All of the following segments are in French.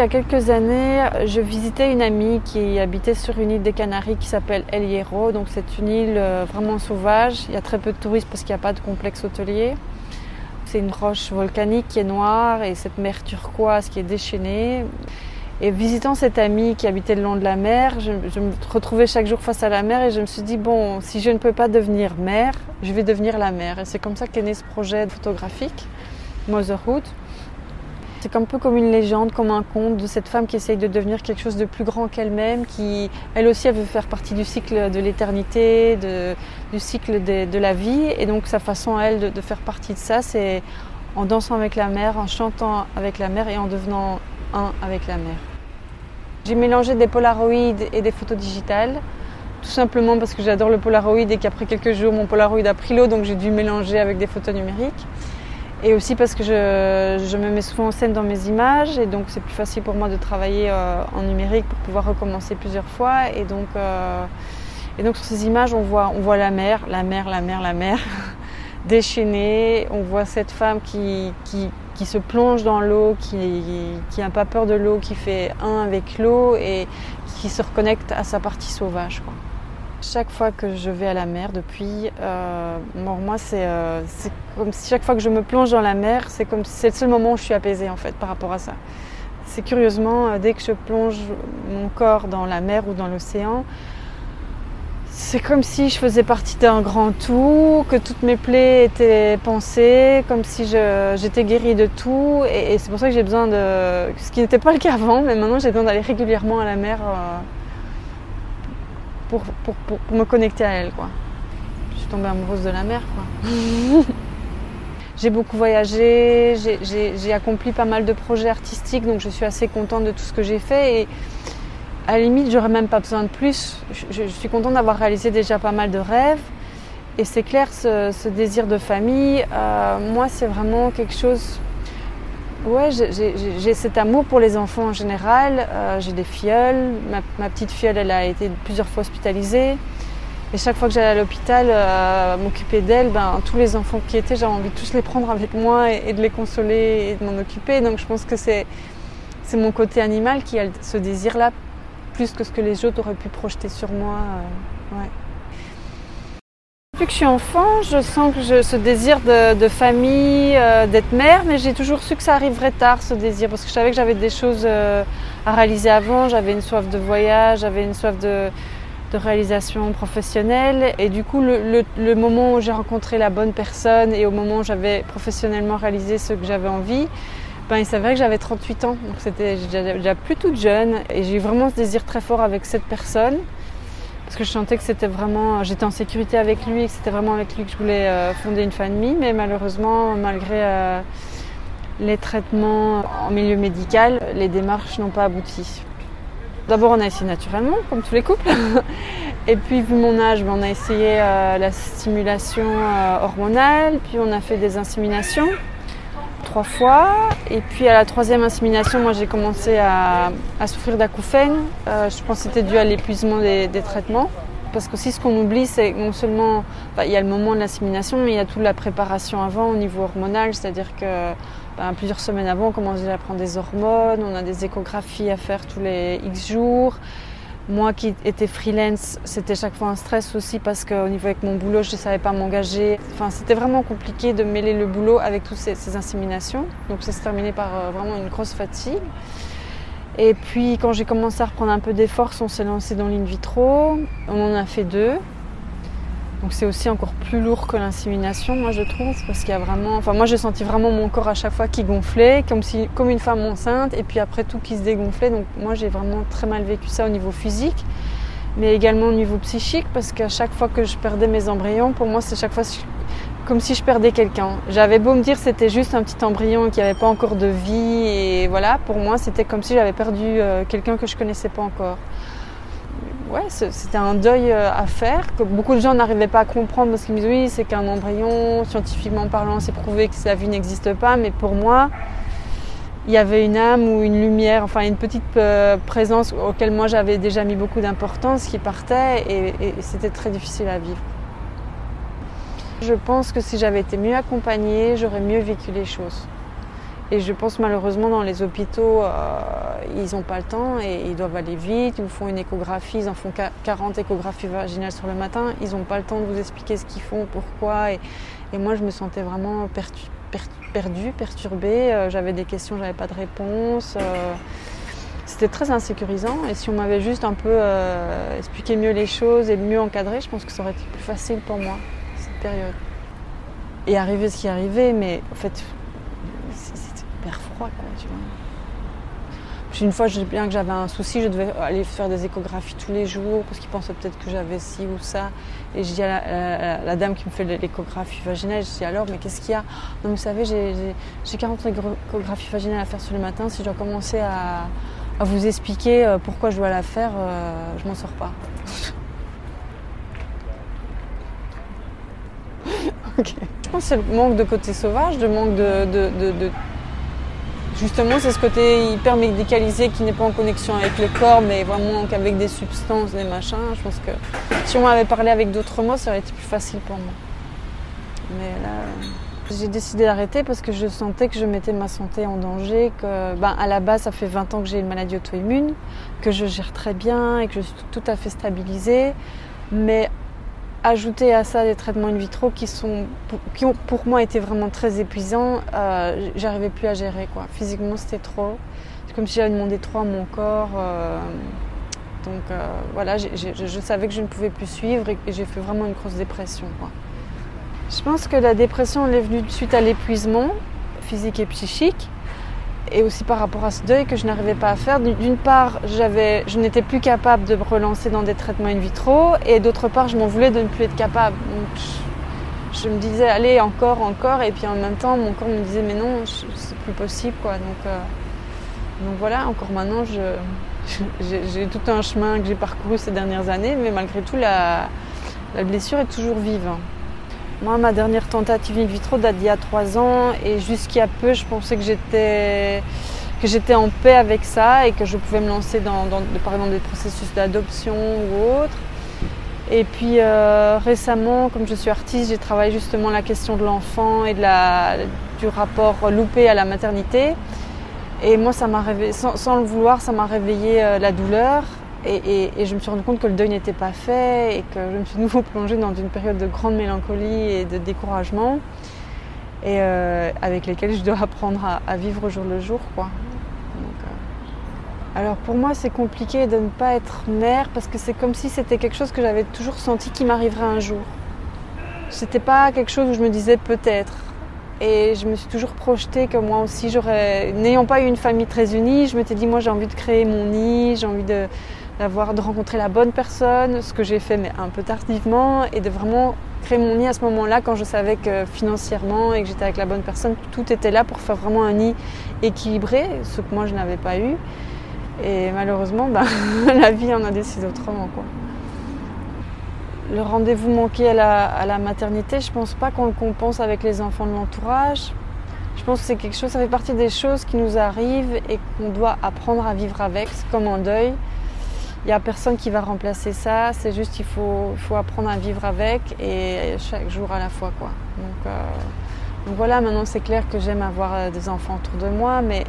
Il y a quelques années, je visitais une amie qui habitait sur une île des Canaries qui s'appelle El Hierro. Donc c'est une île euh, vraiment sauvage. Il y a très peu de touristes parce qu'il n'y a pas de complexe hôtelier. C'est une roche volcanique qui est noire et cette mer turquoise qui est déchaînée. Et visitant cette amie qui habitait le long de la mer, je, me retrouvais chaque jour face à la mer et je me suis dit, bon, si je ne peux pas devenir mère, je vais devenir la mer. Et c'est comme ça qu'est né ce projet photographique, Motherhood. C'est un peu comme une légende, comme un conte de cette femme qui essaye de devenir quelque chose de plus grand qu'elle-même, qui elle aussi elle veut faire partie du cycle de l'éternité, du cycle de, la vie. Et donc sa façon à elle de, faire partie de ça, c'est en dansant avec la mer, en chantant avec la mer et en devenant un avec la mer. J'ai mélangé des polaroïdes et des photos digitales, tout simplement parce que j'adore le polaroid et qu'après quelques jours, mon polaroid a pris l'eau, donc j'ai dû mélanger avec des photos numériques. Et aussi parce que je, me mets souvent en scène dans mes images et donc c'est plus facile pour moi de travailler euh, en numérique pour pouvoir recommencer plusieurs fois. Et donc, euh, sur ces images, on voit, la mer, la mer, la mer, la mer déchaînée. On voit cette femme qui se plonge dans l'eau, qui n'a pas peur de l'eau, qui fait un avec l'eau et qui se reconnecte à sa partie sauvage. Chaque fois que je vais à la mer depuis, euh, moi euh, c'est comme si chaque fois que je me plonge dans la mer, c'est comme c'est le seul moment où je suis apaisée en fait par rapport à ça. C'est curieusement, euh, dès que je plonge mon corps dans la mer ou dans l'océan, c'est comme si je faisais partie d'un grand tout, que toutes mes plaies étaient pensées, comme si j'étais guérie de tout. Et, c'est pour ça que j'ai besoin de. Ce qui n'était pas le cas avant, mais maintenant j'ai besoin d'aller régulièrement à la mer euh, pour, me connecter à elle. Quoi. Je suis tombée amoureuse de la mer. j'ai beaucoup voyagé, j'ai accompli pas mal de projets artistiques, donc je suis assez contente de tout ce que j'ai fait. Et, à la limite, j'aurais même pas besoin de plus. Je, suis contente d'avoir réalisé déjà pas mal de rêves. Et c'est clair, ce, désir de famille, euh, moi, c'est vraiment quelque chose. Ouais, j'ai cet amour pour les enfants en général. Euh, j'ai des filleuls. Ma, petite filleule, elle a été plusieurs fois hospitalisée. Et chaque fois que j'allais à l'hôpital euh, m'occuper d'elle, ben, tous les enfants qui étaient, j'avais envie de tous les prendre avec moi et, de les consoler et de m'en occuper. Donc je pense que c'est mon côté animal qui a ce désir-là plus que ce que les autres auraient pu projeter sur moi. Euh, Depuis que je suis enfant, je sens que je, ce désir de, famille, euh, d'être mère, mais j'ai toujours su que ça arriverait tard, ce désir, parce que je savais que j'avais des choses euh, à réaliser avant. J'avais une soif de voyage, j'avais une soif de, réalisation professionnelle. Et du coup, le moment où j'ai rencontré la bonne personne et au moment où j'avais professionnellement réalisé ce que j'avais envie, ben, il s'avérait que j'avais 38 ans, donc c'était déjà plus toute jeune. Et j'ai eu vraiment ce désir très fort avec cette personne, parce que je sentais que c'était vraiment, j'étais en sécurité avec lui, que c'était vraiment avec lui que je voulais euh, fonder une famille. Mais malheureusement, malgré euh, les traitements en milieu médical, les démarches n'ont pas abouti. D'abord, on a essayé naturellement, comme tous les couples. Et puis, vu mon âge, ben, on a essayé euh, la stimulation hormonale, puis on a fait des inséminations trois fois. Et puis à la troisième insémination, moi j'ai commencé à, souffrir d'acouphènes. Euh, je pense que c'était dû à l'épuisement des, traitements. Parce que ce qu'on oublie, c'est non seulement il y a le moment de l'insémination, mais il y a toute la préparation avant au niveau hormonal, c'est-à-dire que ben, plusieurs semaines avant, on commence déjà à prendre des hormones, on a des échographies à faire tous les X jours. Moi qui étais freelance, c'était chaque fois un stress aussi parce qu'au niveau avec mon boulot, je ne savais pas m'engager. Enfin, c'était vraiment compliqué de mêler le boulot avec toutes ces, inséminations. Donc ça s'est terminé par euh, vraiment une grosse fatigue. Et puis quand j'ai commencé à reprendre un peu des forces, on s'est lancé dans l'in vitro. On en a fait deux. Donc c'est aussi encore plus lourd que l'insémination, moi je trouve, parce qu'il y a vraiment, enfin moi j'ai senti vraiment mon corps à chaque fois qui gonflait, comme si, comme une femme enceinte, et puis après tout qui se dégonflait. Donc moi j'ai vraiment très mal vécu ça au niveau physique, mais également au niveau psychique, parce qu'à chaque fois que je perdais mes embryons, pour moi c'est chaque fois comme si je perdais quelqu'un. J'avais beau me dire c'était juste un petit embryon qui n'avait pas encore de vie, et voilà, pour moi c'était comme si j'avais perdu euh, quelqu'un que je connaissais pas encore ouais, c'était un deuil euh, à faire que beaucoup de gens n'arrivaient pas à comprendre parce qu'ils me disent oui, c'est qu'un embryon, scientifiquement parlant, c'est prouvé que la vie n'existe pas, mais pour moi, il y avait une âme ou une lumière, enfin une petite euh, présence auquel moi j'avais déjà mis beaucoup d'importance qui partait et, c'était très difficile à vivre. Je pense que si j'avais été mieux accompagnée, j'aurais mieux vécu les choses. Et je pense malheureusement dans les hôpitaux, euh, ils n'ont pas le temps et ils doivent aller vite. Ils vous font une échographie, ils en font 40 échographies vaginales sur le matin. Ils n'ont pas le temps de vous expliquer ce qu'ils font, pourquoi. Et, moi, je me sentais vraiment perdue, perturbée. Euh, j'avais des questions, j'avais pas de réponse. Euh, c'était très insécurisant. Et si on m'avait juste un peu expliqué mieux les choses et mieux encadré, je pense que ça aurait été plus facile pour moi, cette période. Et arriver ce qui arrivait, mais en fait, Puis une fois, je bien que j'avais un souci, je devais aller faire des échographies tous les jours parce qu'ils pensaient peut-être que j'avais ci ou ça. Et je dis à la, dame qui me fait l'échographie vaginale, je dis alors, mais qu'est-ce qu'il y a? Non, vous savez, j'ai 40 échographies vaginales à faire sur le matin. Si je dois commencer à, vous expliquer euh, pourquoi je dois la faire, euh, je m'en sors pas. ok. Je pense que c'est le manque de côté sauvage, de manque de Justement, c'est ce côté hyper médicalisé qui n'est pas en connexion avec le corps, mais vraiment qu'avec des substances, des machins. Je pense que si on m'avait parlé avec d'autres mots, ça aurait été plus facile pour moi. Mais là, j'ai décidé d'arrêter parce que je sentais que je mettais ma santé en danger. Que, ben, à la base, ça fait 20 ans que j'ai une maladie auto-immune, que je gère très bien et que je suis tout à fait stabilisée. Ajouter à ça des traitements in vitro qui, sont, qui ont pour moi été vraiment très épuisants, euh, j'arrivais plus à gérer. Quoi. Physiquement, c'était trop. C'est comme si j'avais demandé trop à mon corps. Euh, donc euh, voilà, je savais que je ne pouvais plus suivre et, j'ai fait vraiment une grosse dépression. Je pense que la dépression elle est venue suite à l'épuisement physique et psychique et aussi par rapport à ce deuil que je n'arrivais pas à faire. D'une part, je n'étais plus capable de me relancer dans des traitements in vitro, et d'autre part, je m'en voulais de ne plus être capable. je, me disais, allez, encore, encore, et puis en même temps, mon corps me disait, mais non, c'est plus possible, quoi. Donc, euh, voilà, encore maintenant, j'ai tout un chemin que j'ai parcouru ces dernières années, mais malgré tout, la, la blessure est toujours vive. Moi, ma dernière tentative in vitro date d'il y a trois ans et jusqu'à peu, je pensais que j'étais que j'étais en paix avec ça et que je pouvais me lancer dans, par exemple des processus d'adoption ou autre. Et puis euh, récemment, comme je suis artiste, j'ai travaillé justement la question de l'enfant et de la, du rapport loupé à la maternité. Et moi, ça m'a sans, sans, le vouloir, ça m'a réveillé euh, la douleur et, je me suis rendu compte que le deuil n'était pas fait et que je me suis de nouveau plongée dans une période de grande mélancolie et de découragement et euh, avec lesquels je dois apprendre à, vivre au jour le jour. Quoi. Euh, alors pour moi c'est compliqué de ne pas être mère parce que c'est comme si c'était quelque chose que j'avais toujours senti qui m'arriverait un jour. C'était pas quelque chose où je me disais peut-être. Et je me suis toujours projetée que moi aussi j'aurais, n'ayant pas eu une famille très unie, je m'étais dit moi j'ai envie de créer mon nid, j'ai envie de, d'avoir de rencontrer la bonne personne, ce que j'ai fait mais un peu tardivement, et de vraiment créer mon nid à ce moment-là quand je savais que financièrement et que j'étais avec la bonne personne, tout était là pour faire vraiment un nid équilibré, ce que moi je n'avais pas eu. Et malheureusement, ben, la vie en a décidé autrement. Le rendez-vous manqué à la, maternité, je pense pas qu'on le compense avec les enfants de l'entourage. Je pense que c'est quelque chose, ça fait partie des choses qui nous arrivent et qu'on doit apprendre à vivre avec, comme un deuil. Il n'y a personne qui va remplacer ça, c'est juste qu'il faut, apprendre à vivre avec et chaque jour à la fois. Quoi. Donc, euh, voilà, maintenant c'est clair que j'aime avoir euh, des enfants autour de moi, mais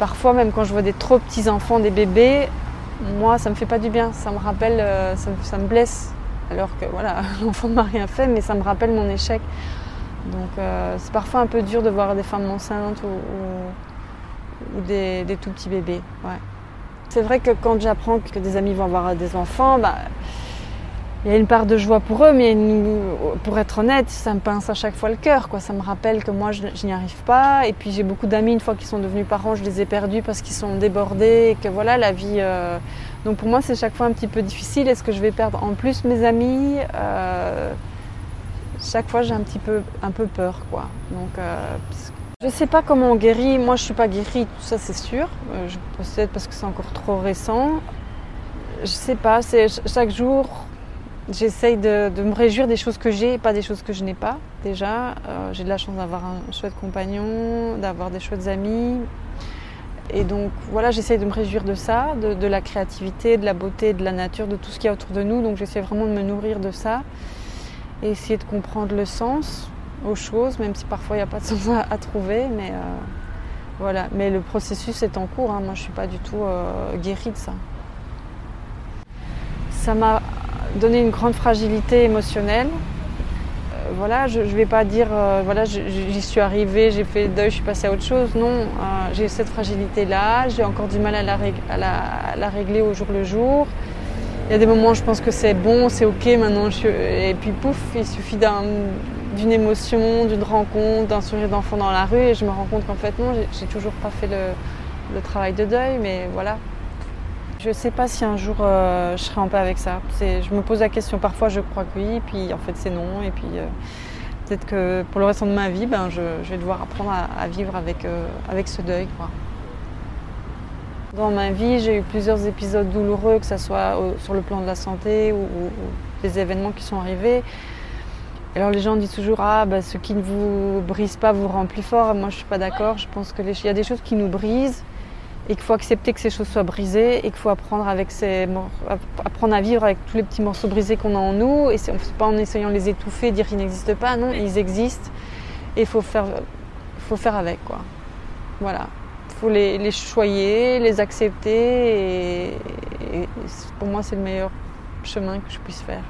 parfois même quand je vois des trop petits enfants, des bébés, moi ça me fait pas du bien, ça me rappelle, euh, ça, me blesse. Alors que voilà, l'enfant ne m'a rien fait, mais ça me rappelle mon échec. Donc c'est parfois un peu dur de voir des femmes enceintes ou, des, des, tout petits bébés. C'est vrai que quand j'apprends que des amis vont avoir des enfants, bah, il y a une part de joie pour eux, mais pour être honnête, ça me pince à chaque fois le cœur. Ça me rappelle que moi, je, n'y arrive pas. Et puis j'ai beaucoup d'amis, une fois qu'ils sont devenus parents, je les ai perdus parce qu'ils sont débordés que voilà, la vie... Euh, donc pour moi, c'est chaque fois un petit peu difficile. Est-ce que je vais perdre en plus mes amis euh, Chaque fois, j'ai un petit peu, un peu peur. Donc, euh, je ne sais pas comment on guérit. Moi, je ne suis pas guérie, tout ça, c'est sûr. Euh, je peut parce que c'est encore trop récent. Je sais pas. C'est chaque jour, j'essaye de, me réjouir des choses que j'ai et pas des choses que je n'ai pas. Déjà, euh, j'ai de la chance d'avoir un chouette compagnon, d'avoir des chouettes amis. Et donc, voilà, j'essaye de me réjouir de ça, de, de, la créativité, de la beauté, de la nature, de tout ce qu'il y a autour de nous. Donc, j'essaie vraiment de me nourrir de ça et essayer de comprendre le sens aux choses, même si parfois il n'y a pas de sens à, trouver. Mais, euh, Voilà, mais le processus est en cours. Hein. Moi, je suis pas du tout euh, guérie de ça. Ça m'a donné une grande fragilité émotionnelle. Euh, voilà, je ne vais pas dire, voilà, j'y suis arrivée, j'ai fait le deuil, je suis passée à autre chose. Non, j'ai cette fragilité-là, j'ai encore du mal à la, à la, régler au jour le jour. Il y a des moments où je pense que c'est bon, c'est ok, maintenant je Et puis pouf, il suffit d'une émotion, d'une rencontre, d'un sourire d'enfant dans la rue et je me rends compte qu'en fait non, j'ai toujours pas fait le, travail de deuil, mais voilà. Je sais pas si un jour euh, je serai en paix avec ça. Je me pose la question, parfois je crois que oui, puis en fait c'est non, et puis euh, peut-être que pour le restant de ma vie, ben, je, vais devoir apprendre à, vivre avec, euh, avec ce deuil. Dans ma vie, j'ai eu plusieurs épisodes douloureux, que ce soit sur le plan de la santé ou, des événements qui sont arrivés. Alors les gens disent toujours ah bah, ce qui ne vous brise pas vous rend plus fort. Moi je suis pas d'accord. Je pense qu'il y a des choses qui nous brisent et qu'il faut accepter que ces choses soient brisées et qu'il faut apprendre avec ces apprendre à vivre avec tous les petits morceaux brisés qu'on a en nous. Et fait pas en essayant de les étouffer, dire qu'ils n'existent pas. Non, ils existent et il faut faire, faut faire avec quoi. Voilà faut les, les, choyer, les accepter et, et pour moi c'est le meilleur chemin que je puisse faire.